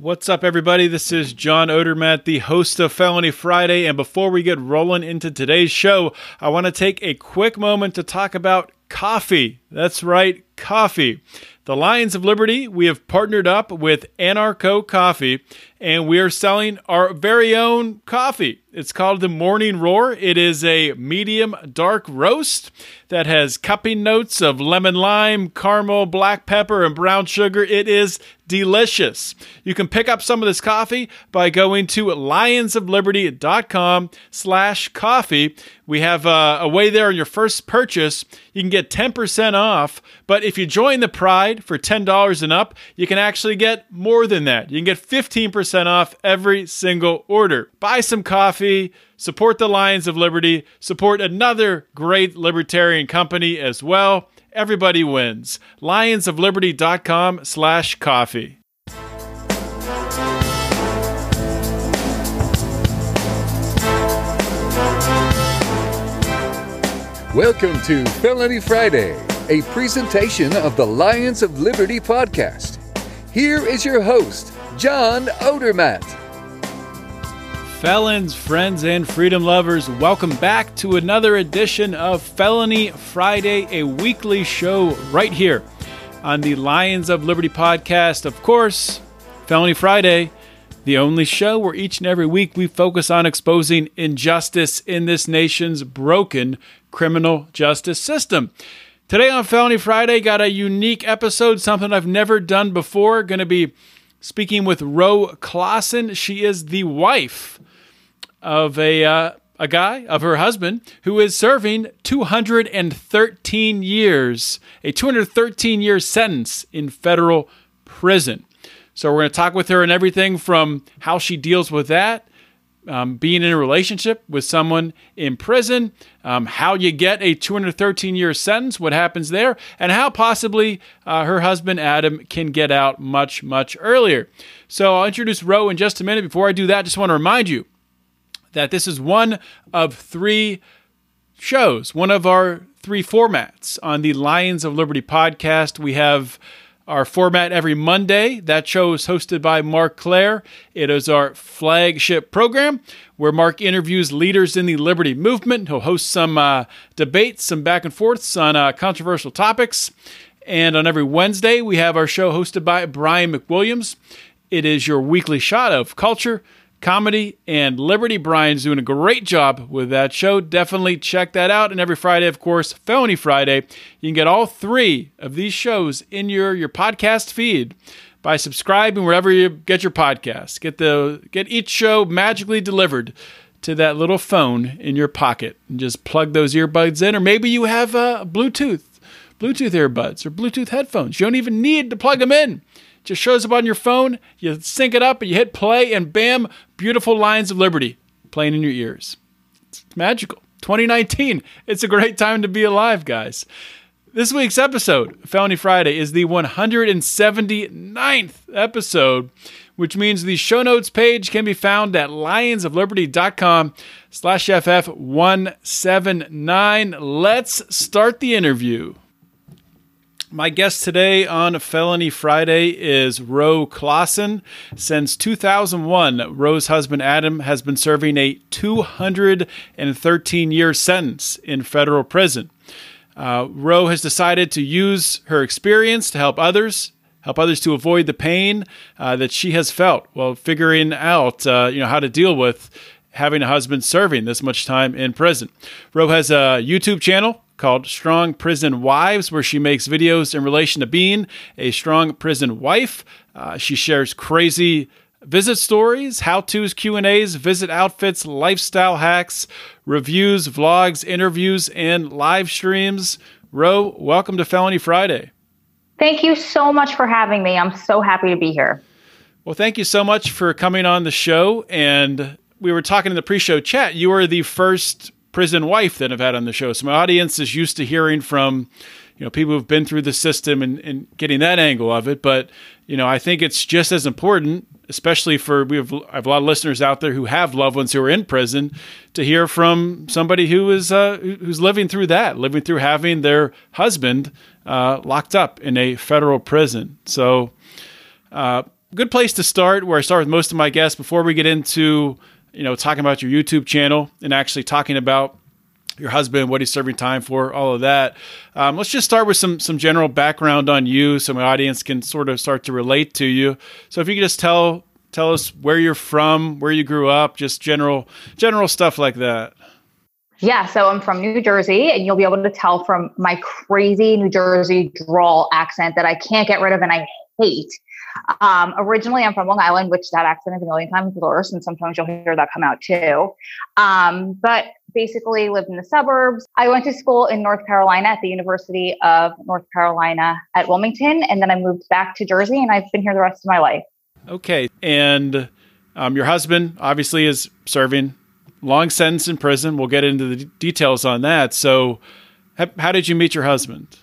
What's up, everybody? This is John Odermatt, the host of Felony Friday. And before we get rolling into today's show, I want to take a quick moment to talk about coffee. That's right, coffee. The Lions of Liberty, we have partnered up with Anarcho Coffee, and we are selling our very own coffee. It's called the Morning Roar. It is a medium dark roast that has cupping notes of lemon lime, caramel, black pepper, and brown sugar. It is delicious. You can pick up some of this coffee by going to lionsofliberty.com slash coffee. We have uh, a way there on your first purchase. You can get 10% off, but if you join the Pride for $10 and up, you can actually get more than that. You can get 15% off every single order. Buy some coffee, support the Lions of Liberty, support another great libertarian company as well. Everybody wins. Lionsofliberty.com slash coffee. Welcome to Felony Friday, a presentation of the Lions of Liberty podcast. Here is your host, John Odermatt. Felons, friends, and freedom lovers, welcome back to another edition of Felony Friday, a weekly show right here on the Lions of Liberty podcast. Of course, Felony Friday, the only show where each and every week we focus on exposing injustice in this nation's broken criminal justice system. Today on Felony Friday, got a unique episode, something I've never done before. Going to be speaking with Ro Clausen. She is the wife of a uh, a guy of her husband who is serving 213 years, a 213 year sentence in federal prison. So we're going to talk with her and everything from how she deals with that, um, being in a relationship with someone in prison, um, how you get a 213 year sentence, what happens there, and how possibly uh, her husband Adam can get out much, much earlier. So I'll introduce Ro in just a minute. Before I do that, just want to remind you that this is one of three shows, one of our three formats on the Lions of Liberty podcast. We have our format every Monday. That show is hosted by Marc Clair. It is our flagship program where Marc interviews leaders in the liberty movement. He'll host some uh, debates, some back and forths on uh, controversial topics. And on every Wednesday, we have our show hosted by Brian McWilliams. It is your weekly shot of culture, comedy, and liberty. Brian's doing a great job with that show. Definitely check that out. And every Friday, of course, Felony Friday, you can get all three of these shows in your, your podcast feed by subscribing wherever you get your podcasts. Get the get each show magically delivered to that little phone in your pocket and just plug those earbuds in or maybe you have uh, Bluetooth Bluetooth earbuds or Bluetooth headphones. You don't even need to plug them in just shows up on your phone. You sync it up, and you hit play, and bam, beautiful Lions of Liberty playing in your ears. It's magical. 2019. It's a great time to be alive, guys. This week's episode, Felony Friday, is the 179th episode, which means the show notes page can be found at lionsofliberty.com slash FF179. Let's start the interview. My guest today on Felony Friday is Ro Clausen. Since 2001, Ro's husband Adam has been serving a 213 year sentence in federal prison. Uh, Ro has decided to use her experience to help others, help others to avoid the pain uh, that she has felt while figuring out, uh, you know, how to deal with having a husband serving this much time in prison. Ro has a YouTube channel called Strong Prison Wives, where she makes videos in relation to being a strong prison wife. Uh, she shares crazy visit stories, how-tos, Q&As, visit outfits, lifestyle hacks, reviews, vlogs, interviews, and live streams. Ro, welcome to Felony Friday. Thank you so much for having me. I'm so happy to be here. Well, thank you so much for coming on the show. And we were talking in the pre-show chat. You are the first prison wife that I've had on the show. So my audience is used to hearing from, you know, people who've been through the system and, and getting that angle of it. But, you know, I think it's just as important, especially for we have, I have a lot of listeners out there who have loved ones who are in prison, to hear from somebody who is uh, who's living through that, living through having their husband uh, locked up in a federal prison. So. Uh, good place to start, where I start with most of my guests before we get into you know talking about your YouTube channel and actually talking about your husband, what he's serving time for, all of that. Um, let's just start with some some general background on you, so my audience can sort of start to relate to you. So if you could just tell tell us where you're from, where you grew up, just general general stuff like that. Yeah, so I'm from New Jersey, and you'll be able to tell from my crazy New Jersey drawl accent that I can't get rid of and I hate. Um, originally, I'm from Long Island, which that accent is a million times worse, and sometimes you'll hear that come out too. Um, but basically, lived in the suburbs. I went to school in North Carolina at the University of North Carolina at Wilmington, and then I moved back to Jersey, and I've been here the rest of my life. Okay, and um, your husband obviously is serving long sentence in prison. We'll get into the details on that. So, how did you meet your husband?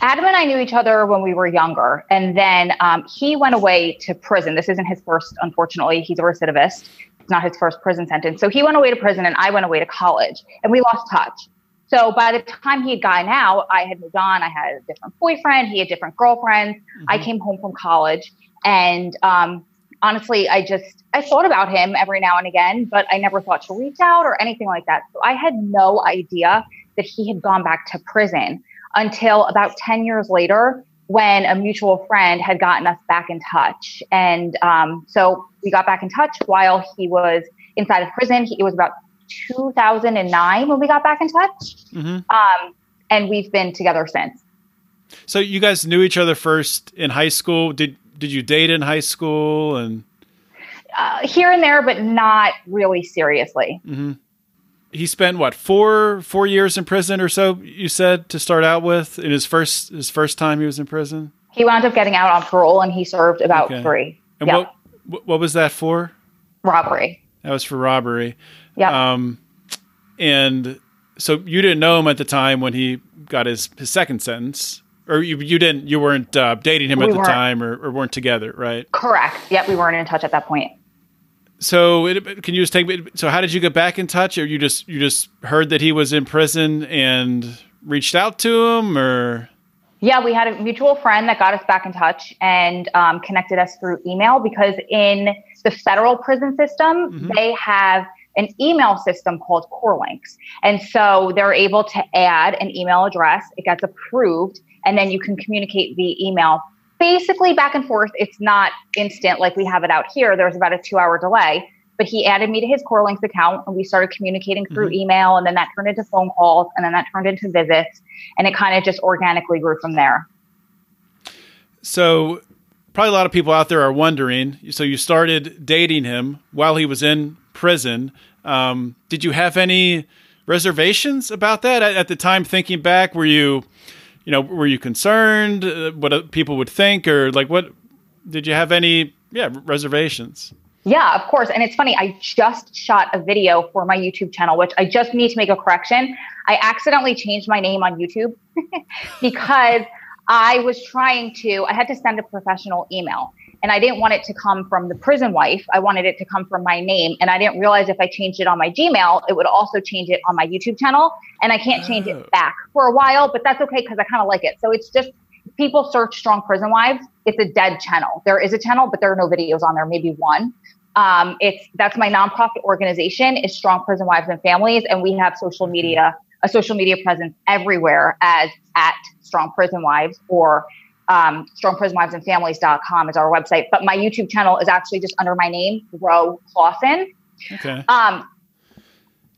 Adam and I knew each other when we were younger, and then um, he went away to prison. This isn't his first, unfortunately. He's a recidivist. It's not his first prison sentence. So he went away to prison, and I went away to college, and we lost touch. So by the time he had gotten out, I had moved on. I had a different boyfriend. He had different girlfriends. Mm-hmm. I came home from college, and um, honestly, I just I thought about him every now and again, but I never thought to reach out or anything like that. So I had no idea that he had gone back to prison until about 10 years later when a mutual friend had gotten us back in touch. And um, so we got back in touch while he was inside of prison. He, it was about 2009 when we got back in touch. Mm-hmm. Um, and we've been together since. So you guys knew each other first in high school. Did did you date in high school and uh, here and there, but not really seriously. Mm-hmm. He spent what four four years in prison or so. You said to start out with in his first his first time he was in prison. He wound up getting out on parole, and he served about okay. three. And what what was that for? Robbery. That was for robbery. Yeah. Um, and so you didn't know him at the time when he got his his second sentence or you, you didn't you weren't uh, dating him we at the time or, or, weren't together right correct yep we weren't in touch at that point so it, can you just take me so how did you get back in touch or you just you just heard that he was in prison and reached out to him or yeah we had a mutual friend that got us back in touch and um, connected us through email because in the federal prison system mm-hmm. they have an email system called CorrLinks. And so they're able to add an email address, it gets approved, and then you can communicate via email basically back and forth. It's not instant like we have it out here. There's about a two hour delay. But he added me to his CorrLinks account and we started communicating through mm-hmm. email. And then that turned into phone calls and then that turned into visits. And it kind of just organically grew from there. So, probably a lot of people out there are wondering so, you started dating him while he was in prison. Um, did you have any reservations about that at, at the time? Thinking back, were you you know, were you concerned uh, what people would think, or like what? Did you have any yeah reservations? Yeah, of course. And it's funny, I just shot a video for my YouTube channel, which I just need to make a correction. I accidentally changed my name on YouTube because I was trying to, I had to send a professional email and I didn't want it to come from the prison wife. I wanted it to come from my name. And I didn't realize if I changed it on my Gmail, it would also change it on my YouTube channel. And I can't change it oh. back for a while, but that's okay because I kind of like it. So it's just people search Strong Prison Wives. It's a dead channel. There is a channel, but there are no videos on there, maybe one. Um, it's that's my nonprofit organization is Strong Prison Wives and Families, and we have social media, a social media presence everywhere as at Strong Prison Wives or um, strongprisonwivesandfamilies.com is our website. But my YouTube channel is actually just under my name, Ro Clausen. Okay. Um,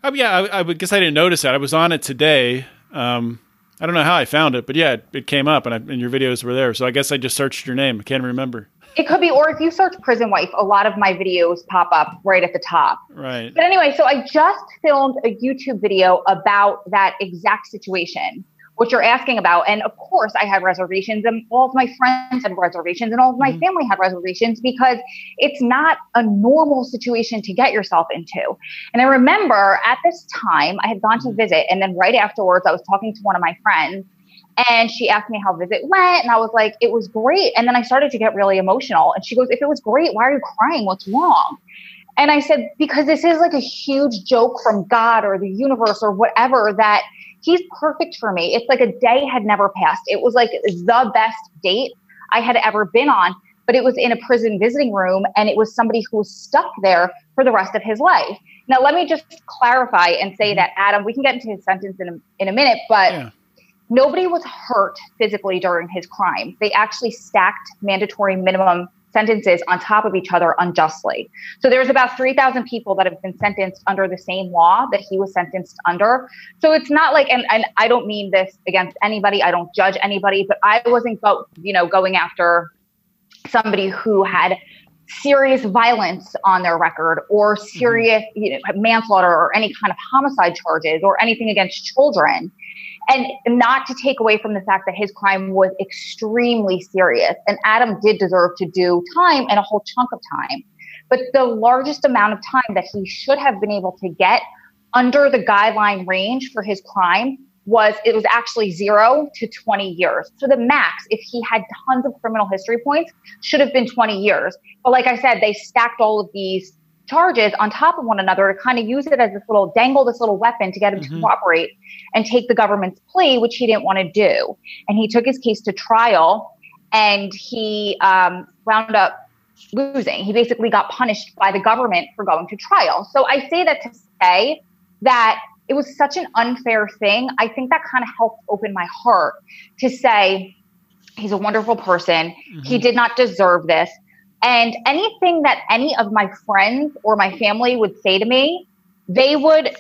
oh, yeah, I, I guess I didn't notice that. I was on it today. Um, I don't know how I found it, but yeah, it, it came up and, I, and your videos were there. So I guess I just searched your name. I can't remember. It could be, or if you search prison wife, a lot of my videos pop up right at the top. Right. But anyway, so I just filmed a YouTube video about that exact situation what you're asking about. And of course, I had reservations, and all of my friends had reservations, and all of my mm-hmm. family had reservations because it's not a normal situation to get yourself into. And I remember at this time, I had gone to mm-hmm. visit, and then right afterwards, I was talking to one of my friends. And she asked me how visit went, and I was like, "It was great." And then I started to get really emotional. And she goes, "If it was great, why are you crying? What's wrong?" And I said, "Because this is like a huge joke from God or the universe or whatever that he's perfect for me. It's like a day had never passed. It was like the best date I had ever been on but it was in a prison visiting room and it was somebody who was stuck there for the rest of his life. Now, let me just clarify and say mm-hmm. that Adam, we can get into his sentence in a, in a minute, but yeah. nobody was hurt physically during his crime. They actually stacked mandatory minimum sentences on top of each other unjustly. So there's about 3,000 people that have been sentenced under the same law that he was sentenced under. So it's not like, and, and I don't mean this against anybody. I don't judge anybody, but I wasn't go, you know, going after somebody who had serious violence on their record or mm-hmm. serious you know, manslaughter or any kind of homicide charges or anything against children. And not to take away from the fact that his crime was extremely serious. And Adam did deserve to do time and a whole chunk of time. But the largest amount of time that he should have been able to get under the guideline range for his crime was it was actually zero to 20 years. So the max, if he had tons of criminal history points, should have been 20 years. But like I said, they stacked all of these charges on top of one another to kind of use it as this little dangle this little weapon to get him mm-hmm. to cooperate and take the government's plea, which he didn't want to do. And he took his case to trial and he um, wound up losing. He basically got punished by the government for going to trial. So I say that to say that it was such an unfair thing. I think that kind of helped open my heart to say, he's a wonderful person. Mm-hmm. He did not deserve this. And anything that any of my friends or my family would say to me, they would,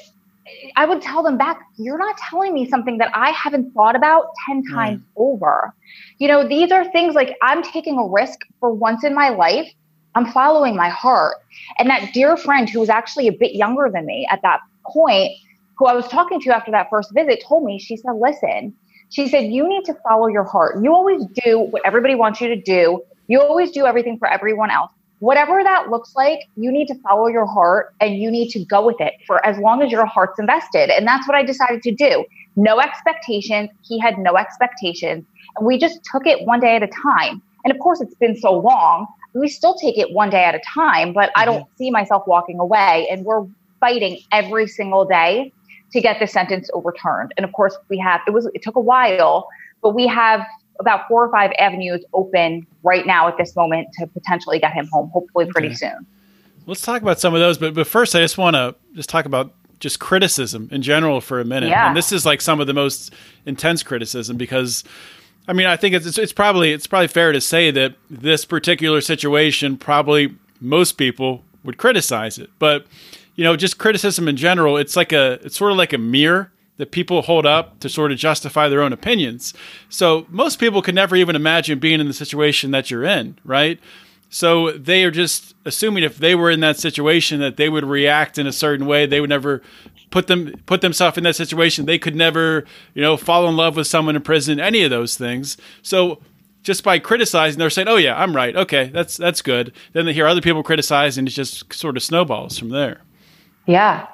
I would tell them back, you're not telling me something that I haven't thought about 10 times mm. over. You know, these are things like I'm taking a risk for once in my life. I'm following my heart. And that dear friend who was actually a bit younger than me at that point who I was talking to after that first visit told me, she said, listen, she said, you need to follow your heart. You always do what everybody wants you to do. You always do everything for everyone else. Whatever that looks like, you need to follow your heart and you need to go with it for as long as your heart's invested. And that's what I decided to do. No expectations. He had no expectations. And we just took it one day at a time. And of course, it's been so long. We still take it one day at a time, but I don't mm-hmm. see myself walking away. And we're fighting every single day to get the sentence overturned. And of course, we have it was it took a while, but we have about four or five avenues open right now at this moment to potentially get him home, hopefully pretty okay. soon. Let's talk about some of those, but but first, I just want to just talk about just criticism in general for a minute. Yeah. And this is like some of the most intense criticism because I mean, I think it's it's probably it's probably fair to say that this particular situation probably most people would criticize it. But you know, just criticism in general, it's like a it's sort of like a mirror that people hold up to sort of justify their own opinions. So most people can never even imagine being in the situation that you're in, right? So they are just assuming if they were in that situation that they would react in a certain way. They would never put them put themselves in that situation. They could never, you know, fall in love with someone in prison, any of those things. So just by criticizing, they're saying, "Oh yeah, I'm right. Okay, that's that's good." Then they hear other people criticize, and it just sort of snowballs from there. Yeah,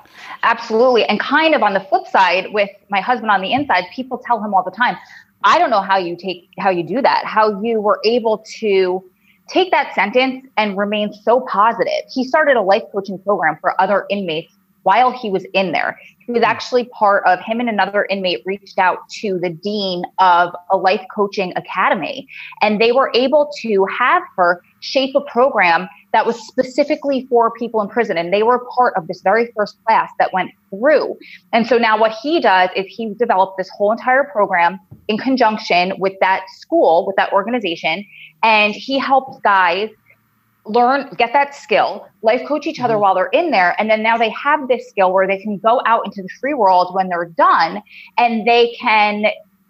absolutely. And kind of on the flip side, with my husband on the inside, people tell him all the time, I don't know how you take how you do that, how you were able to take that sentence and remain so positive. He started a life coaching program for other inmates while he was in there. He was hmm. actually part of him and another inmate reached out to the dean of a life coaching academy and they were able to have her shape a program that was specifically for people in prison. And they were part of this very first class that went through. And so now what he does is he developed this whole entire program in conjunction with that school, with that organization. And he helps guys learn, get that skill, life coach each other mm-hmm. while they're in there. And then now they have this skill where they can go out into the free world when they're done and they can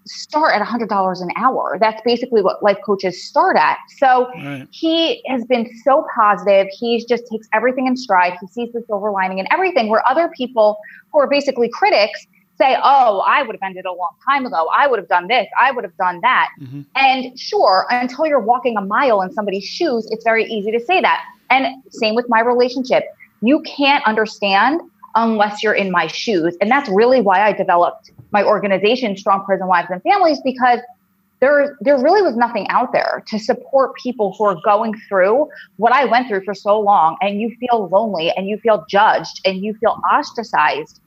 start at $100 an hour. That's basically what life coaches start at. So right. he has been so positive. He just takes everything in stride. He sees the silver lining in everything, where other people who are basically critics say, Oh, I would have ended a long time ago. I would have done this. I would have done that. Mm-hmm. And sure, until you're walking a mile in somebody's shoes, it's very easy to say that. And same with my relationship. You can't understand unless you're in my shoes. And that's really why I developed my organization, Strong Prison Wives and Families, because there, there really was nothing out there to support people who are going through what I went through for so long. And you feel lonely and you feel judged and you feel ostracized.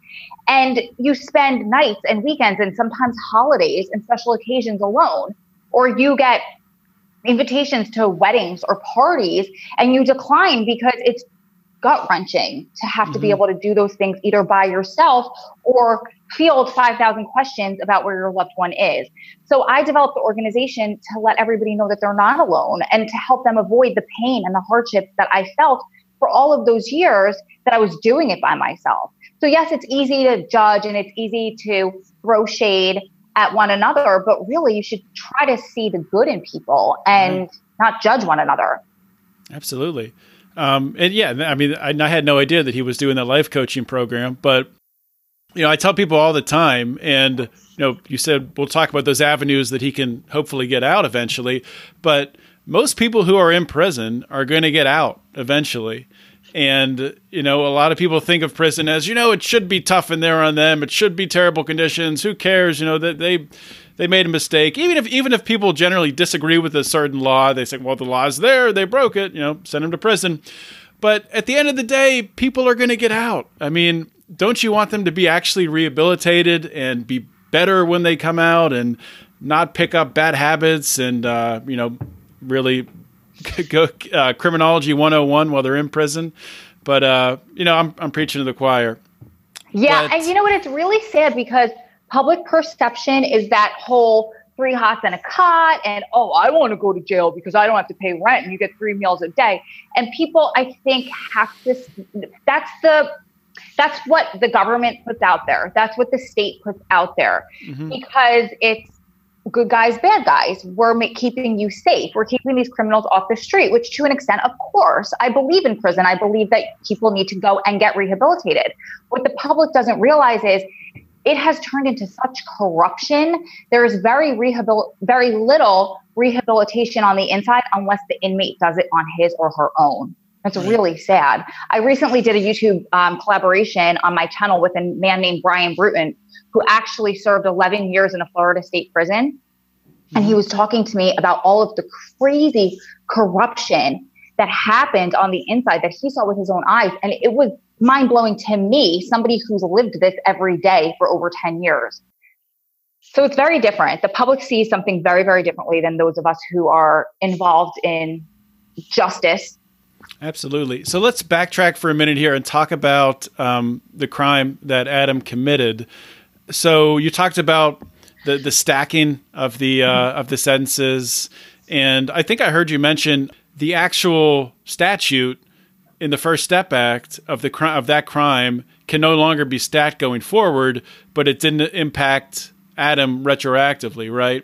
And you spend nights and weekends and sometimes holidays and special occasions alone. Or you get invitations to weddings or parties and you decline because it's gut wrenching to have mm-hmm. to be mm-hmm. able to do those things either by yourself or field 5,000 questions about where your loved one is. So I developed the organization to let everybody know that they're not alone and to help them avoid the pain and the hardships that I felt for all of those years that I was doing it by myself. So yes, it's easy to judge and it's easy to throw shade at one another, but really you should try to see the good in people and not judge one another. Absolutely. Um, and yeah, I mean, I, I, had no idea that he was doing that life coaching program, but you know, I tell people all the time, and you know, you said we'll talk about those avenues that he can hopefully get out eventually, but most people who are in prison are going to get out eventually. And, you know, a lot of people think of prison as, you know, it should be tough in there on them. It should be terrible conditions. Who cares? You know, that they, they made a mistake. Even if even if people generally disagree with a certain law, they say, well, the law's there, they broke it, you know, send them to prison. But at the end of the day, people are going to get out. I mean, don't you want them to be actually rehabilitated and be better when they come out and not pick up bad habits and uh, you know really go uh, criminology 101 while they're in prison. But uh, you know, I'm I'm preaching to the choir. Yeah, but, and you know what? It's really sad because public perception is that whole three hots and a cot, and oh, I want to go to jail because I don't have to pay rent and you get three meals a day. And people, I think, have to. That's the that's what the government puts out there. That's what the state puts out there mm-hmm. because it's good guys, bad guys. We're keeping you safe. We're keeping these criminals off the street, which to an extent, of course, I believe in prison. I believe that people need to go and get rehabilitated. What the public doesn't realize is it has turned into such corruption. There is very rehabil- very little rehabilitation on the inside unless the inmate does it on his or her own. That's really sad. I recently did a YouTube um, collaboration on my channel with a man named Brian Bruton, who actually served 11 years in a Florida state prison. And he mm-hmm. was talking to me about all of the crazy corruption that happened on the inside that he saw with his own eyes. And it was mind blowing to me, somebody who's lived this every day for over 10 years. So it's very different. The public sees something very, very differently than those of us who are involved in justice Absolutely. So let's backtrack for a minute here and talk about um, the crime that Adam committed. So you talked about the the stacking of the uh, of the sentences, and I think I heard you mention the actual statute in the First Step Act of the cri- of that crime can no longer be stacked going forward, but it didn't impact Adam retroactively, right?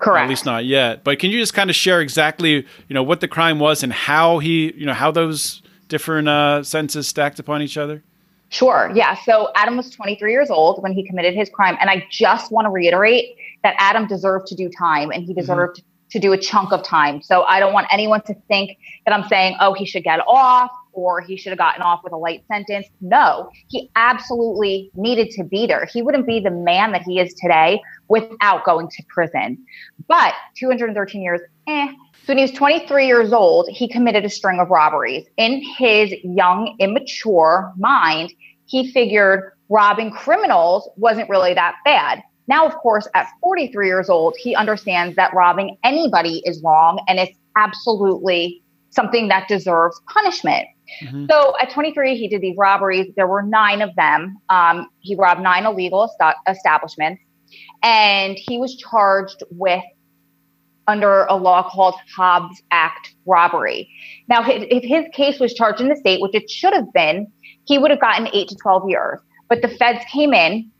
Correct. at least not yet. But can you just kind of share exactly, you know, what the crime was and how he, you know, how those different uh, sentences stacked upon each other? Sure. Yeah. So Adam was 23 years old when he committed his crime. And I just want to reiterate that Adam deserved to do time and he mm-hmm. deserved mm-hmm. to do a chunk of time. So I don't want anyone to think that I'm saying, oh, he should get off or he should have gotten off with a light sentence. No, he absolutely needed to be there. He wouldn't be the man that he is today without going to prison. But 213 years, eh. So when he was 23 years old, he committed a string of robberies. In his young, immature mind, he figured robbing criminals wasn't really that bad. Now, of course, at 43 years old, he understands that robbing anybody is wrong and it's absolutely something that deserves punishment. Mm-hmm. So at 23, he did these robberies. There were nine of them. Um, he robbed nine illegal est- establishments, and he was charged with under a law called Hobbs Act robbery. Now, if his case was charged in the state, which it should have been, he would have gotten eight to 12 years. But the feds came in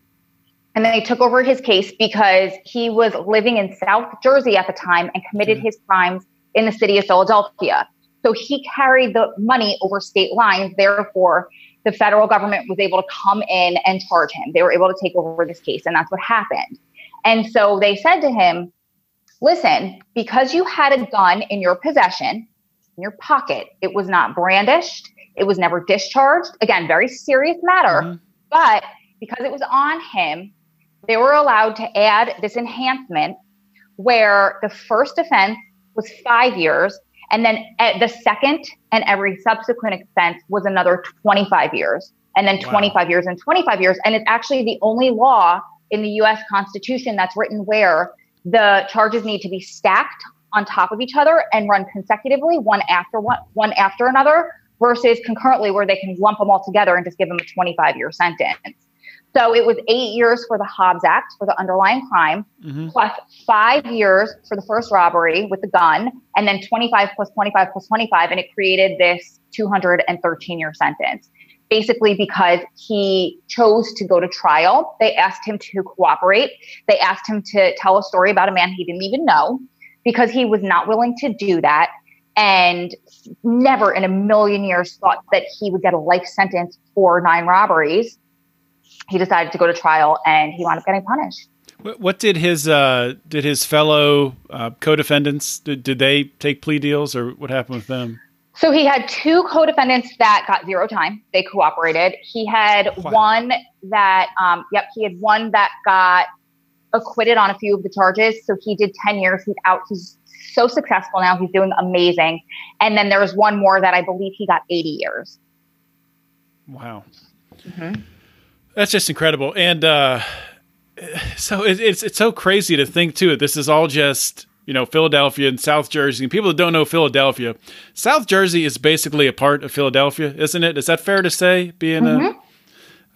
and they took over his case because he was living in South Jersey at the time and committed mm-hmm. his crimes in the city of Philadelphia. So he carried the money over state lines. Therefore, the federal government was able to come in and charge him. They were able to take over this case, and that's what happened. And so they said to him, Listen, because you had a gun in your possession, in your pocket, it was not brandished, it was never discharged. Again, very serious matter. Mm-hmm. But because it was on him, they were allowed to add this enhancement where the first offense was five years and then the second and every subsequent offense was another 25 years, and then 25 wow. years and 25 years. And it's actually the only law in the US Constitution that's written where the charges need to be stacked on top of each other and run consecutively, one after one, one after another, versus concurrently where they can lump them all together and just give them a 25 year sentence. So it was eight years for the Hobbs Act for the underlying crime, mm-hmm. plus five years for the first robbery with the gun, and then 25 plus 25 plus 25. And it created this 213 year sentence. Basically, because he chose to go to trial, they asked him to cooperate. They asked him to tell a story about a man he didn't even know because he was not willing to do that and never in a million years thought that he would get a life sentence for nine robberies he decided to go to trial and he wound up getting punished. What did his uh, did his fellow uh, co-defendants did, did they take plea deals or what happened with them? So he had two co-defendants that got zero time. They cooperated. He had wow. one that, um, yep, he had one that got acquitted on a few of the charges. So he did ten years. He's out. He's so successful now. He's doing amazing. And then there was one more that I believe he got eighty years. Wow. Mm-hmm. That's just incredible. And uh, so it, it's it's so crazy to think too. This is all just you know Philadelphia and South Jersey. And people that don't know Philadelphia, South Jersey is basically a part of Philadelphia, isn't it? Is that fair to say? Being mm-hmm. a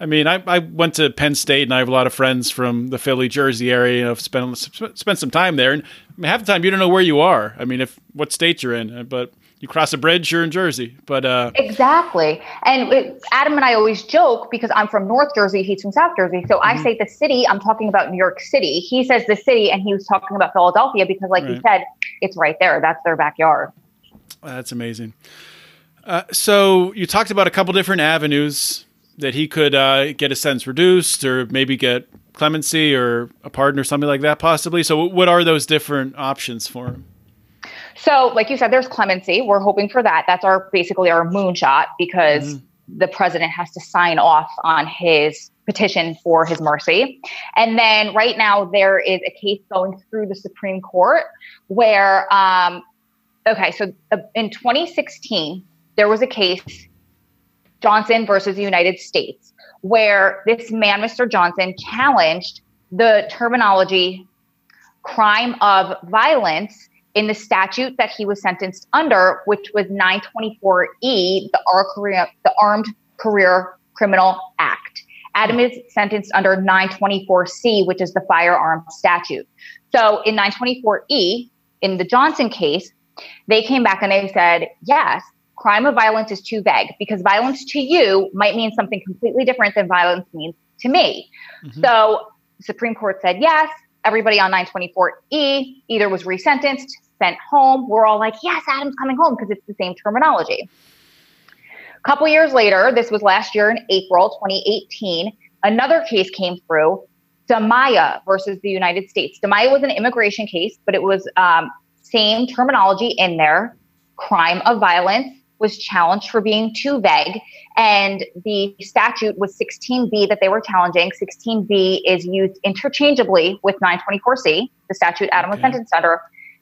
I mean, I, I went to Penn State and I have a lot of friends from the Philly, Jersey area. You know, spent spent some time there, and I mean, half the time you don't know where you are. I mean, if what state you're in, but you cross a bridge, you're in Jersey. But uh, exactly. And it, Adam and I always joke because I'm from North Jersey, he's from South Jersey. So mm-hmm. I say the city, I'm talking about New York City. He says the city, and he was talking about Philadelphia because, like right. said, it's right there. That's their backyard. That's amazing. Uh, so you talked about a couple different avenues that he could uh, get a sentence reduced, or maybe get clemency or a pardon or something like that, possibly. So, what are those different options for him? So, like you said, there's clemency. We're hoping for that. That's our basically our moonshot because mm-hmm. the president has to sign off on his petition for his mercy. And then right now there is a case going through the Supreme Court where, um, okay, so uh, in 2016 there was a case, Johnson versus the United States, where this man, Mr. Johnson, challenged the terminology crime of violence in the statute that he was sentenced under, which was 924E, the, the Armed Career Criminal Act. Adam is sentenced under 924C, which is the firearm statute. So in 924E, in the Johnson case, they came back and they said, yes, crime of violence is too vague because violence to you might mean something completely different than violence means to me. Mm-hmm. So Supreme Court said yes. Everybody on 924E either was resentenced, sent home. We're all like, yes, Adam's coming home because it's the same terminology. A couple years later, this was last year in April 2018, another case came through, Dimaya versus the United States. Dimaya was an immigration case, but it was um, same terminology in there. Crime of violence was challenged for being too vague, and the statute was 16b that they were challenging. 16b is used interchangeably with 924c, the statute Adam okay. was sentenced under.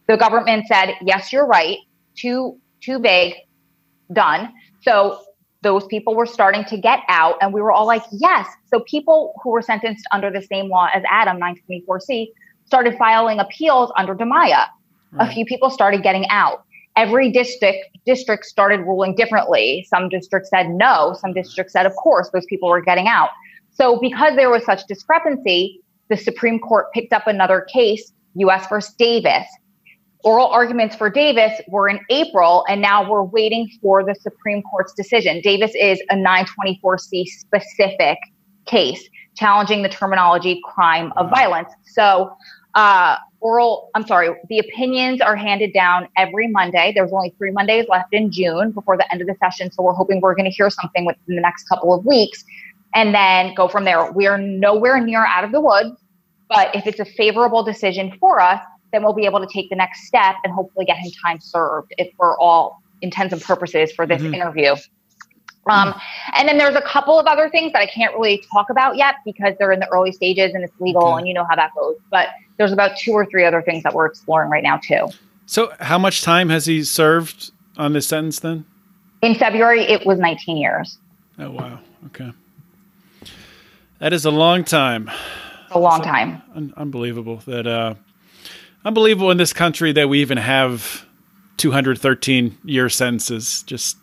The government said, yes, you're right, too, too vague, done. So those people were starting to get out, and we were all like, yes. So people who were sentenced under the same law as Adam, 924C, started filing appeals under Dimaya. Right. A few people started getting out. Every district district started ruling differently. Some districts said no. Some districts said, of course, those people were getting out. So because there was such discrepancy, the Supreme Court picked up another case, U.S. versus Davis, Oral arguments for Davis were in April, and now we're waiting for the Supreme Court's decision. Davis is a 924C specific case challenging the terminology crime of violence. So, uh, oral, I'm sorry, the opinions are handed down every Monday. There's only three Mondays left in June before the end of the session. So, we're hoping we're going to hear something within the next couple of weeks and then go from there. We are nowhere near out of the woods, but if it's a favorable decision for us, then we'll be able to take the next step and hopefully get him time served if for all intents and purposes for this mm-hmm. interview. Um, and then there's a couple of other things that I can't really talk about yet because they're in the early stages and it's legal okay. and you know how that goes. But there's about two or three other things that we're exploring right now too. So how much time has he served on this sentence then? In February, it was 19 years. Oh, wow. Okay. That is a long time. a long time. Un- unbelievable that, uh, unbelievable in this country that we even have 213 year sentences. Just,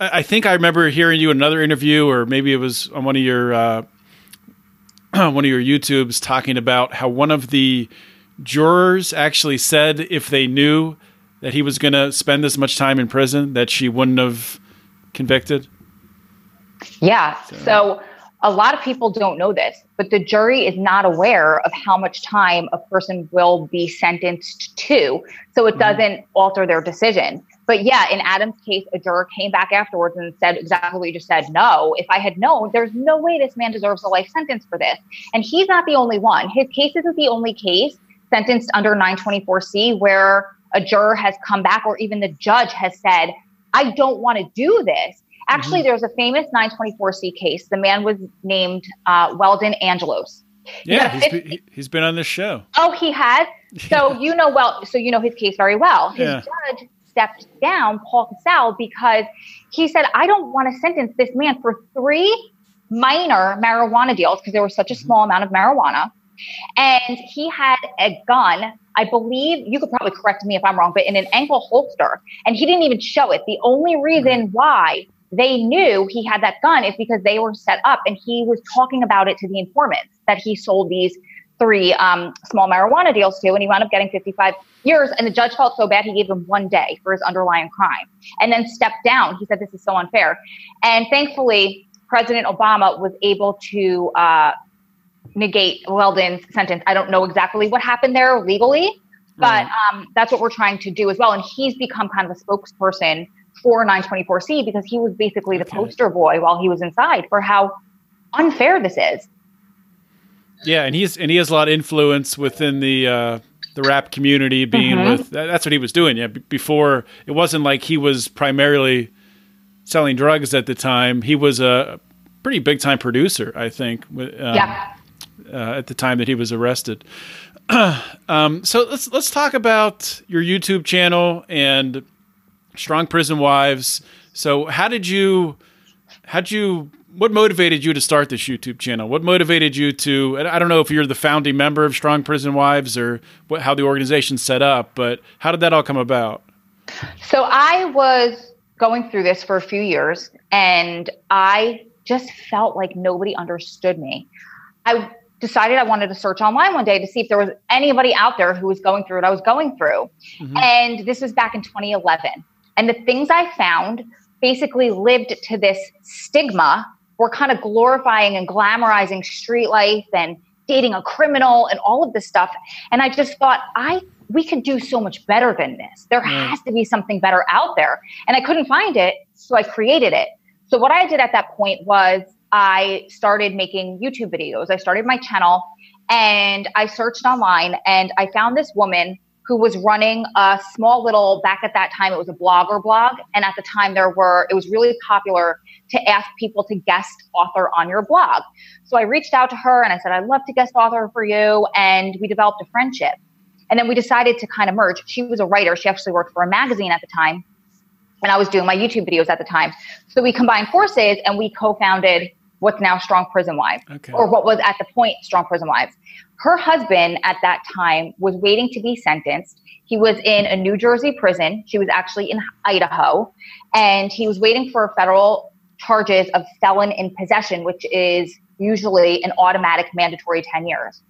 I, I think I remember hearing you in another interview, or maybe it was on one of your uh, one of your YouTubes talking about how one of the jurors actually said if they knew that he was going to spend this much time in prison, that she wouldn't have convicted. Yeah. so, so a lot of people don't know this, but the jury is not aware of how much time a person will be sentenced to. So it mm-hmm. doesn't alter their decision. But yeah, in Adam's case, a juror came back afterwards and said exactly what you just said. No, if I had known, there's no way this man deserves a life sentence for this. And he's not the only one. His case isn't the only case sentenced under 924C where a juror has come back or even the judge has said, I don't want to do this. Actually, mm-hmm. there's a famous 924C case. The man was named uh, Weldon Angelos. Yeah, he's, 50- been, he's been on this show. Oh, he has. So you know well. So you know his case very well. His yeah. judge stepped down, Paul Cassell, because he said, "I don't want to sentence this man for three minor marijuana deals because there was such a mm-hmm. small amount of marijuana, and he had a gun I believe you could probably correct me if I'm wrong, but in an ankle holster. And he didn't even show it. The only reason why they knew he had that gun is because they were set up and he was talking about it to the informants that he sold these three um, small marijuana deals to. And he wound up getting 55 years. And the judge felt so bad, he gave him one day for his underlying crime and then stepped down. He said, This is so unfair. And thankfully, President Obama was able to uh, negate Weldon's sentence. I don't know exactly what happened there legally, but um, that's what we're trying to do as well. And he's become kind of a spokesperson for 924C because he was basically the poster boy while he was inside for how unfair this is. Yeah, and he's and he has a lot of influence within the uh, the rap community. Being mm-hmm. with that's what he was doing. Yeah, before it wasn't like he was primarily selling drugs at the time. He was a pretty big time producer, I think. Um, yeah uh, at the time that he was arrested. um, so let's let's talk about your YouTube channel and Strong Prison Wives. So how did you how did you what motivated you to start this YouTube channel? What motivated you to? I don't know if you're the founding member of Strong Prison Wives or what, how the organization's set up, but how did that all come about? So I was going through this for a few years, and I just felt like nobody understood me. I decided I wanted to search online one day to see if there was anybody out there who was going through what I was going through. Mm-hmm. And this was back in 2011. And the things I found basically lived to this stigma. We're kind of glorifying and glamorizing street life and dating a criminal and all of this stuff. And I just thought, I we could do so much better than this. There mm. has to be something better out there. And I couldn't find it, so I created it. So what I did at that point was I started making YouTube videos. I started my channel and I searched online and I found this woman who was running a small little back at that time it was a blogger blog. And at the time there were it was really popular to ask people to guest author on your blog. So i reached out to her and i said i'd love to guest author for you. And we developed a friendship. And then we decided to kind of merge. She was a writer. She actually worked for a magazine at the time. And i was doing my youtube videos at the time. So we combined forces and we co-founded what's now Strong Prison Wives, okay. or what was at the point Strong Prison Wives. Her husband at that time was waiting to be sentenced. He was in a New Jersey prison. She was actually in Idaho, and he was waiting for federal charges of felon in possession, which is usually an automatic mandatory 10 years.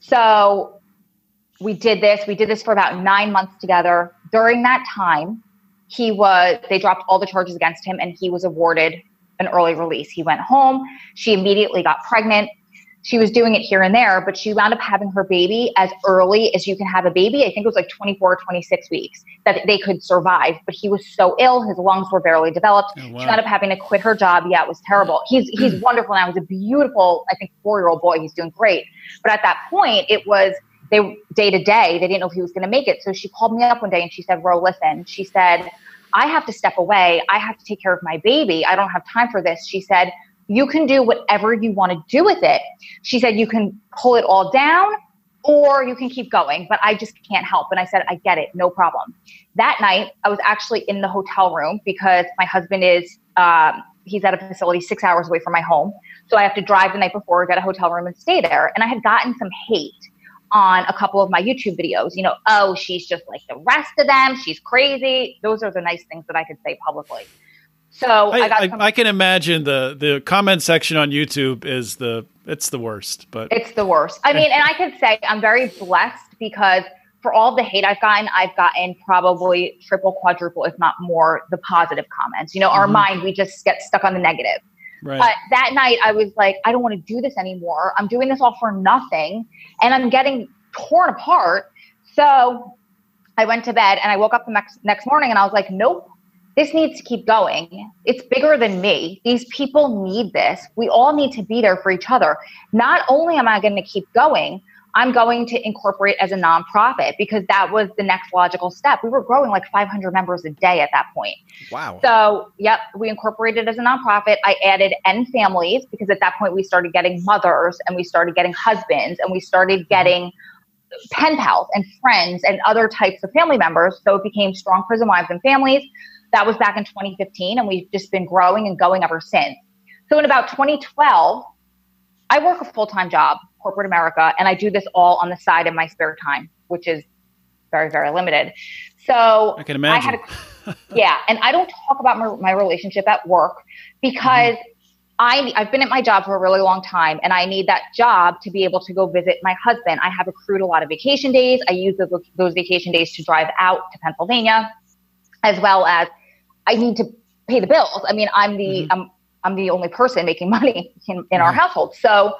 So we did this. We did this for about nine months together. During that time, he was they dropped all the charges against him and he was awarded an early release. He went home. She immediately got pregnant. She was doing it here and there, but she wound up having her baby as early as you can have a baby. I think it was like 24 or 26 weeks that they could survive. But he was so ill, his lungs were barely developed. Oh, wow. She wound up having to quit her job. Yeah, it was terrible. He's he's wonderful now. He's a beautiful, I think, four year old boy. He's doing great. But at that point, it was they day to day. They didn't know if he was going to make it. So she called me up one day and she said, "Ro, listen." She said, I have to step away. I have to take care of my baby. I don't have time for this. She said, You can do whatever you want to do with it. She said, You can pull it all down or you can keep going, but I just can't help. And I said, I get it, no problem. That night, I was actually in the hotel room because my husband is, um, he's at a facility six hours away from my home. So I have to drive the night before, get a hotel room, and stay there. And I had gotten some hate on a couple of my YouTube videos. You know, oh, she's just like the rest of them. She's crazy. Those are the nice things that I could say publicly. So I, I, I, some- I can imagine the the comment section on YouTube is the it's the worst, but it's the worst. I mean, and I could say I'm very blessed because for all the hate I've gotten, I've gotten probably triple, quadruple, if not more, the positive comments. You know, mm-hmm. our mind, we just get stuck on the negative. Right. But that night, I was like, I don't want to do this anymore. I'm doing this all for nothing, and I'm getting torn apart. So I went to bed, and I woke up the next next morning, and I was like, Nope, this needs to keep going. It's bigger than me. These people need this. We all need to be there for each other. Not only am I going to keep going, I'm going to incorporate as a nonprofit because that was the next logical step. We were growing like 500 members a day at that point. Wow. So, yep, we incorporated as a nonprofit. I added N families because at that point we started getting mothers and we started getting husbands and we started mm-hmm. getting pen pals and friends and other types of family members. So it became Strong Prison Wives and Families. That was back in 2015, and we've just been growing and going ever since. So in about 2012, I work a full time job, corporate America, and I do this all on the side in my spare time, which is very, very limited. So I can imagine. I a, yeah, and I don't talk about my, my relationship at work because mm-hmm. I, I've been at my job for a really long time and I need that job to be able to go visit my husband. I have accrued a lot of vacation days. I use those, those vacation days to drive out to Pennsylvania, as well as I need to pay the bills. I mean, I'm the mm-hmm. I'm I'm the only person making money in, in our household. So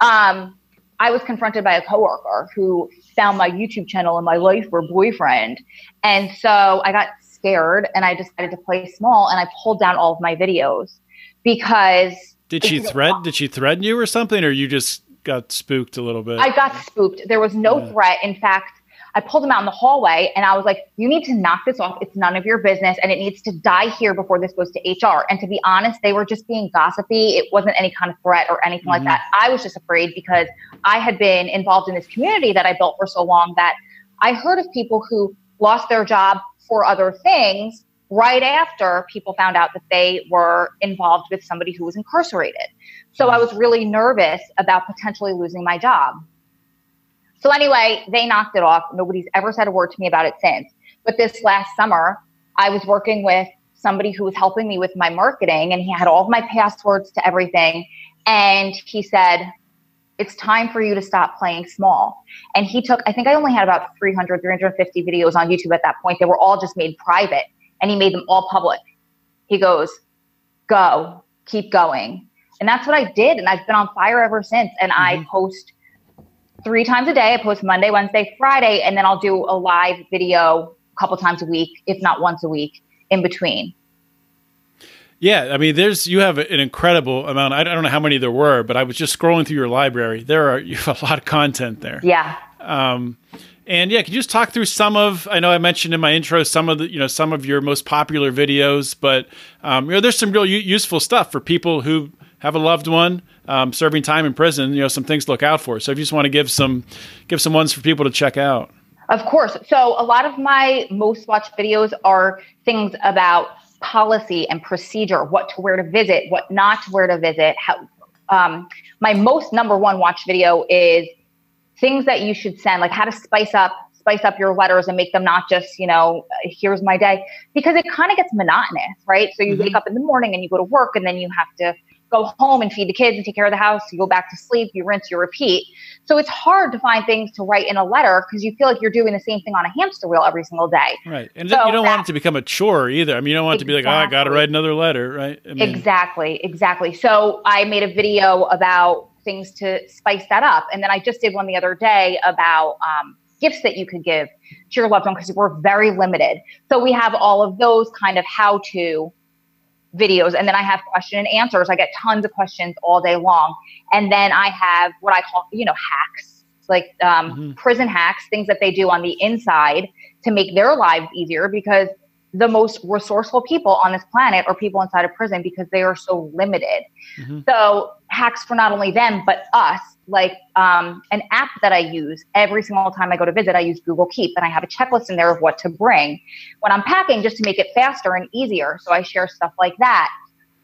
um, I was confronted by a coworker who found my YouTube channel and my life for boyfriend. And so I got scared and I decided to play small and I pulled down all of my videos because Did she threat did she threaten you or something or you just got spooked a little bit? I got spooked. There was no yeah. threat. In fact, I pulled him out in the hallway and I was like, you need to knock this off. It's none of your business and it needs to die here before this goes to HR. And to be honest, they were just being gossipy. It wasn't any kind of threat or anything mm-hmm. like that. I was just afraid because I had been involved in this community that I built for so long that I heard of people who lost their job for other things right after people found out that they were involved with somebody who was incarcerated. So I was really nervous about potentially losing my job. So anyway, they knocked it off. Nobody's ever said a word to me about it since. But this last summer, I was working with somebody who was helping me with my marketing and he had all of my passwords to everything. And he said, it's time for you to stop playing small. And he took, I think I only had about 300, 350 videos on YouTube at that point. They were all just made private and he made them all public. He goes, go, keep going. And that's what I did. And I've been on fire ever since. And mm-hmm. I post three times a day. I post Monday, Wednesday, Friday, and then I'll do a live video a couple times a week, if not once a week in between. Yeah, I mean, there's you have an incredible amount. I don't know how many there were, but I was just scrolling through your library. There are you have a lot of content there. Yeah. Um, and yeah, can you just talk through some of? I know I mentioned in my intro some of the you know some of your most popular videos, but um, you know there's some real u- useful stuff for people who have a loved one um, serving time in prison, you know, some things to look out for. So if you just want to give some give some ones for people to check out. Of course. So a lot of my most watched videos are things about policy and procedure, what to wear to visit, what not to wear to visit. How, um, my most number one watch video is things that you should send, like how to spice up spice up your letters and make them not just, you know, here's my day, because it kind of gets monotonous, right? So you mm-hmm. wake up in the morning and you go to work and then you have to go home and feed the kids and take care of the house. You go back to sleep, you rinse, you repeat. So it's hard to find things to write in a letter because you feel like you're doing the same thing on a hamster wheel every single day. Right. And so you don't want it to become a chore either. I mean, you don't want exactly. it to be like, oh, I got to write another letter, right? I mean, exactly. Exactly. So I made a video about things to spice that up. And then I just did one the other day about, um, gifts that you could give to your loved one because we're very limited. So we have all of those kind of how to videos and then I have question and answers. I get tons of questions all day long. And then I have what I call, you know, hacks, like um, mm-hmm. prison hacks, things that they do on the inside to make their lives easier because the most resourceful people on this planet are people inside of prison because they are so limited. Mm-hmm. So hacks for not only them, but us like um, an app that I use every single time I go to visit. I use Google Keep and I have a checklist in there of what to bring when I'm packing just to make it faster and easier. So I share stuff like that.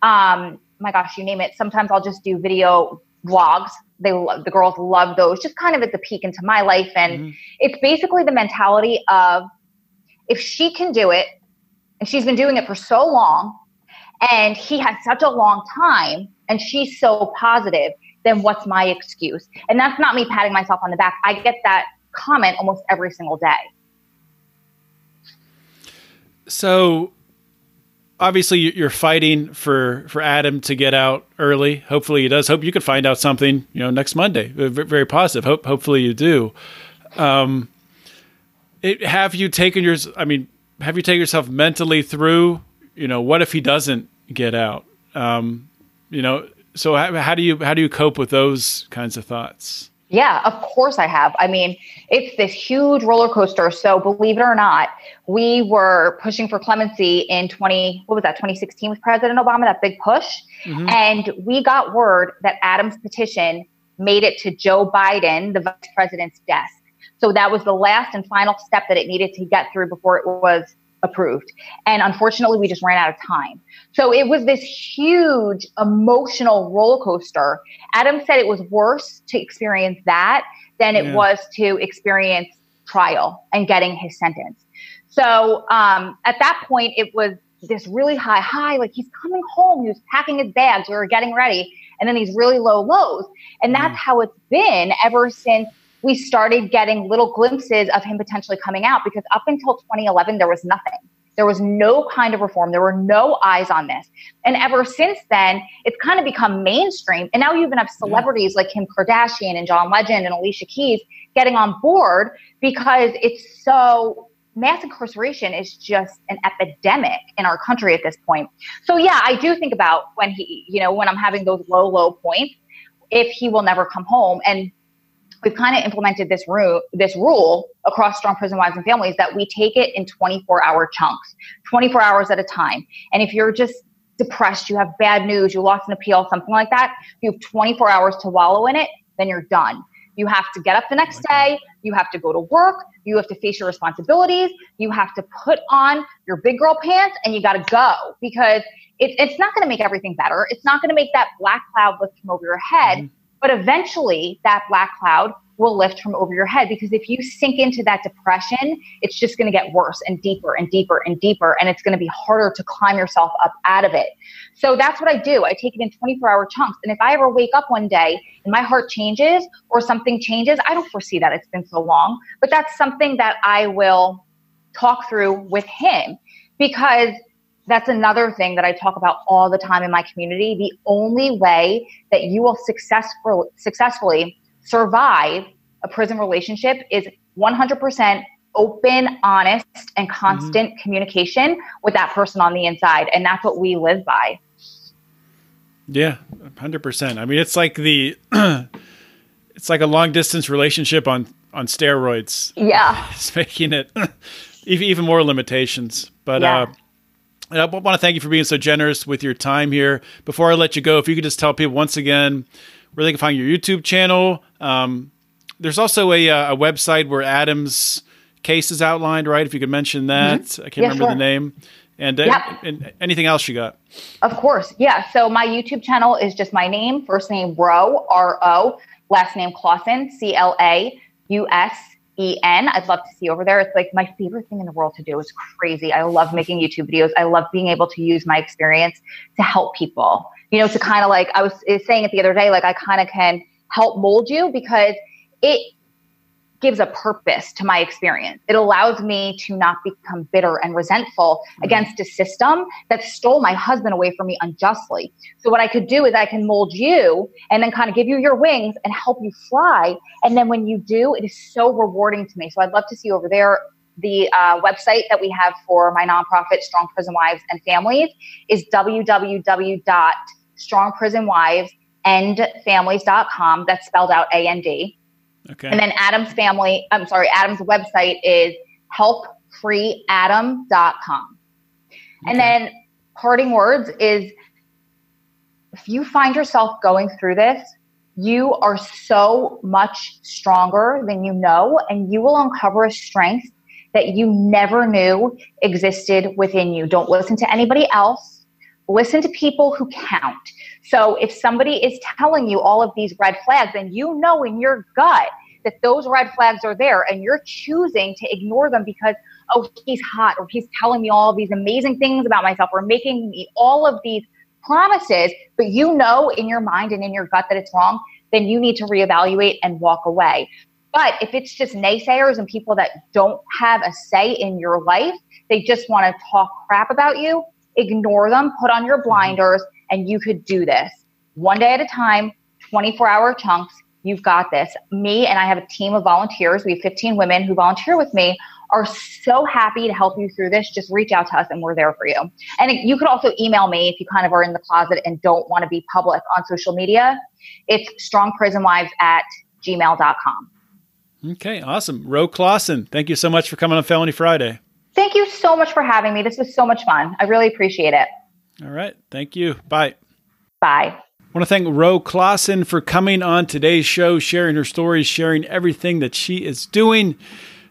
Um, my gosh, you name it. Sometimes I'll just do video vlogs. They love, the girls love those, just kind of at the peek into my life. And mm-hmm. it's basically the mentality of if she can do it, and she's been doing it for so long, and he has such a long time, and she's so positive, then what's my excuse? And that's not me patting myself on the back. I get that comment almost every single day. So obviously you're fighting for for Adam to get out early. Hopefully he does. Hope you can find out something, you know, next Monday. Very positive. Hope hopefully you do. Um, it, have you taken yours? I mean, have you taken yourself mentally through? You know, what if he doesn't get out? Um, you know, so how, how do you how do you cope with those kinds of thoughts? Yeah, of course I have. I mean, it's this huge roller coaster. So believe it or not, we were pushing for clemency in 20, what was that, 2016 with President Obama, that big push. Mm-hmm. And we got word that Adam's petition made it to Joe Biden, the vice president's desk. So that was the last and final step that it needed to get through before it was approved. And unfortunately, we just ran out of time. So it was this huge emotional roller coaster. Adam said it was worse to experience that than it yeah. was to experience trial and getting his sentence. So um, at that point, it was this really high high, like he's coming home, he was packing his bags, we were getting ready, and then these really low lows. And that's mm. how it's been ever since we started getting little glimpses of him potentially coming out because up until 2011, there was nothing. There was no kind of reform. There were no eyes on this. And ever since then, it's kind of become mainstream. And now you even have celebrities yeah. like Kim Kardashian and John Legend and Alicia Keys getting on board because it's so mass incarceration is just an epidemic in our country at this point. So yeah, I do think about when he, you know, when I'm having those low, low points, if he will never come home. And we've kind of implemented this rule this rule across strong prison wives and families that we take it in 24 hour chunks 24 hours at a time. And if you're just depressed you have bad news you lost an appeal something like that you have 24 hours to wallow in it then you're done. You have to get up the next day you have to go to work you have to face your responsibilities you have to put on your big girl pants and you got to go because it, it's not going to make everything better. It's not going to make that black cloud lift from over your head. Mm-hmm but eventually, that black cloud will lift from over your head because if you sink into that depression, it's just going to get worse and deeper and deeper and deeper, and it's going to be harder to climb yourself up out of it. So that's what I do. I take it in 24 hour chunks. And if I ever wake up one day and my heart changes or something changes, I don't foresee that it's been so long, but that's something that I will talk through with him because that's another thing that I talk about all the time in my community. The only way that you will successful, successfully survive a prison relationship is 100% open, honest, and mm-hmm. constant mm-hmm. communication with that person on the inside. And that's what we live by. Yeah, 100%. I mean, it's like the. it's like a long distance relationship on on steroids. Yeah, it's making it even more limitations. But yeah. uh, and I want to thank you for being so generous with your time here. Before I let you go, if you could just tell people once again where they can find your YouTube channel. Um, there's also a, uh, a, website where Adam's case is outlined, right? If you could mention that. Mm-hmm. I can't yeah, remember sure. the name. And, uh, and anything else you got? Of course. Yeah. So my YouTube channel is just my name, first name Ro, R O, last name Clausen, C L A U S E-N. I'd love to see over there. It's like my favorite thing in the world to do. It's crazy. I love making YouTube videos. I love being able to use my experience to help people. You know, to kind of like I was eh, saying it the other day, like I kind of can help mold you because it gives a purpose to my experience. It allows me to not become bitter and resentful mm-hmm. against a system that stole my husband away from me unjustly. So what I could do is I can mold you and then kind of give you your wings and help you fly. And then when you do, it is so rewarding to me. So I'd love to see you over there the uh, website that we have for my nonprofit, Strong Prison Wives and Families, is www.strongprisonwivesandfamilies.com. That's spelled out A N D. Okay. And then Adam's family, I'm sorry, Adam's website is helpfreeadam.com. Okay. And then parting words is if you find yourself going through this, you are so much stronger than you know, and you will uncover a strength that you never knew existed within you. Don't listen to anybody else. listen to people who count. So if somebody is telling you all of these red flags and you know in your gut that those red flags are there and you're choosing to ignore them because oh he's hot or he's telling me all these amazing things about myself or making me all of these promises but you know in your mind and in your gut that it's wrong then you need to reevaluate and walk away. But if it's just naysayers and people that don't have a say in your life they just want to talk crap about you ignore them put on your mm-hmm. blinders and you could do this one day at a time 24 hour chunks You've got this. Me and I have a team of volunteers. We have 15 women who volunteer with me are so happy to help you through this. Just reach out to us and we're there for you. And you could also email me if you kind of are in the closet and don't want to be public on social media. It's strongprisonwives at gmail.com. Okay, awesome. Ro Clausen, thank you so much for coming on Felony Friday. Thank you so much for having me. This was so much fun. I really appreciate it. All right. Thank you. Bye. Bye. I want to thank Ro Clausen for coming on today's show, sharing her stories, sharing everything that she is doing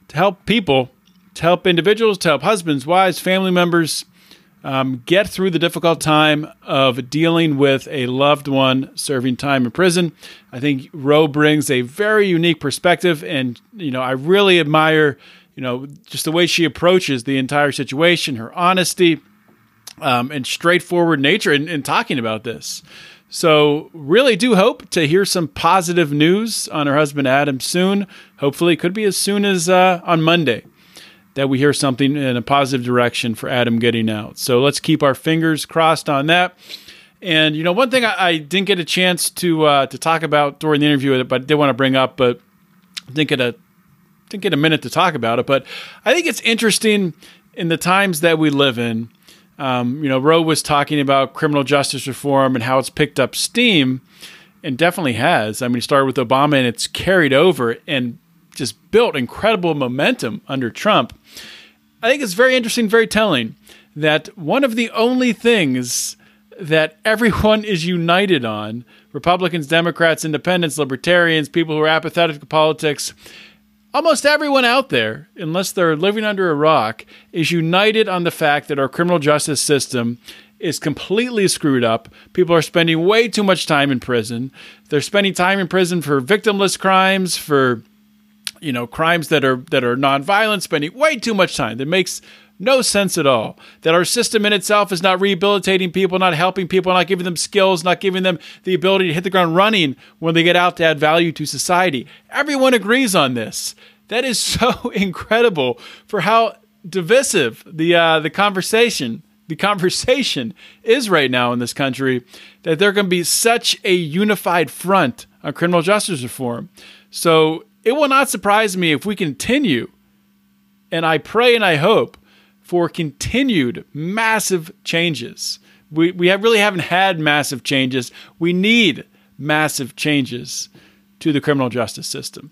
to help people, to help individuals, to help husbands, wives, family members um, get through the difficult time of dealing with a loved one serving time in prison. I think Ro brings a very unique perspective, and you know I really admire you know just the way she approaches the entire situation, her honesty, um, and straightforward nature in, in talking about this. So, really do hope to hear some positive news on her husband Adam soon. Hopefully, it could be as soon as uh, on Monday that we hear something in a positive direction for Adam getting out. So, let's keep our fingers crossed on that. And you know, one thing I, I didn't get a chance to uh, to talk about during the interview, but I did want to bring up, but didn't get a didn't get a minute to talk about it. But I think it's interesting in the times that we live in um, you know, Ro was talking about criminal justice reform and how it's picked up steam, and definitely has. I mean, it started with Obama and it's carried over and just built incredible momentum under Trump. I think it's very interesting, very telling that one of the only things that everyone is united on Republicans, Democrats, Independents, Libertarians, people who are apathetic to politics Almost everyone out there, unless they're living under a rock, is united on the fact that our criminal justice system is completely screwed up. People are spending way too much time in prison. They're spending time in prison for victimless crimes, for you know, crimes that are that are nonviolent, spending way too much time. That makes no sense at all. That our system in itself is not rehabilitating people, not helping people, not giving them skills, not giving them the ability to hit the ground running when they get out to add value to society. Everyone agrees on this. That is so incredible for how divisive the uh, the conversation the conversation is right now in this country that there can be such a unified front on criminal justice reform. So it will not surprise me if we continue, and I pray and I hope for continued massive changes. We, we have really haven't had massive changes. We need massive changes to the criminal justice system.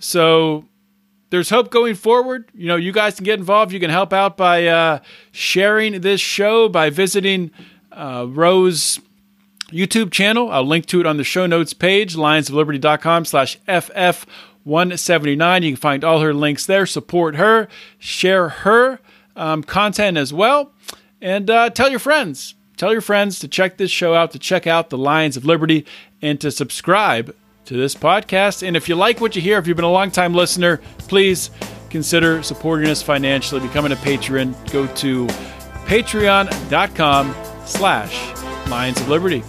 So there's hope going forward. You know, you guys can get involved. You can help out by uh, sharing this show, by visiting uh, Ro's YouTube channel. I'll link to it on the show notes page, lionsofliberty.com slash FF179. You can find all her links there. Support her, share her um, content as well. And uh, tell your friends. Tell your friends to check this show out, to check out the Lions of Liberty, and to subscribe to this podcast. And if you like what you hear, if you've been a long-time listener, please consider supporting us financially, becoming a patron. Go to patreon.com slash Lions of Liberty.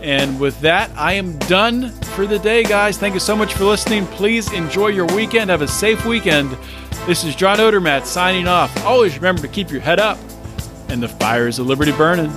And with that, I am done for the day, guys. Thank you so much for listening. Please enjoy your weekend. Have a safe weekend. This is John Odermatt signing off. Always remember to keep your head up and the fires of liberty burning.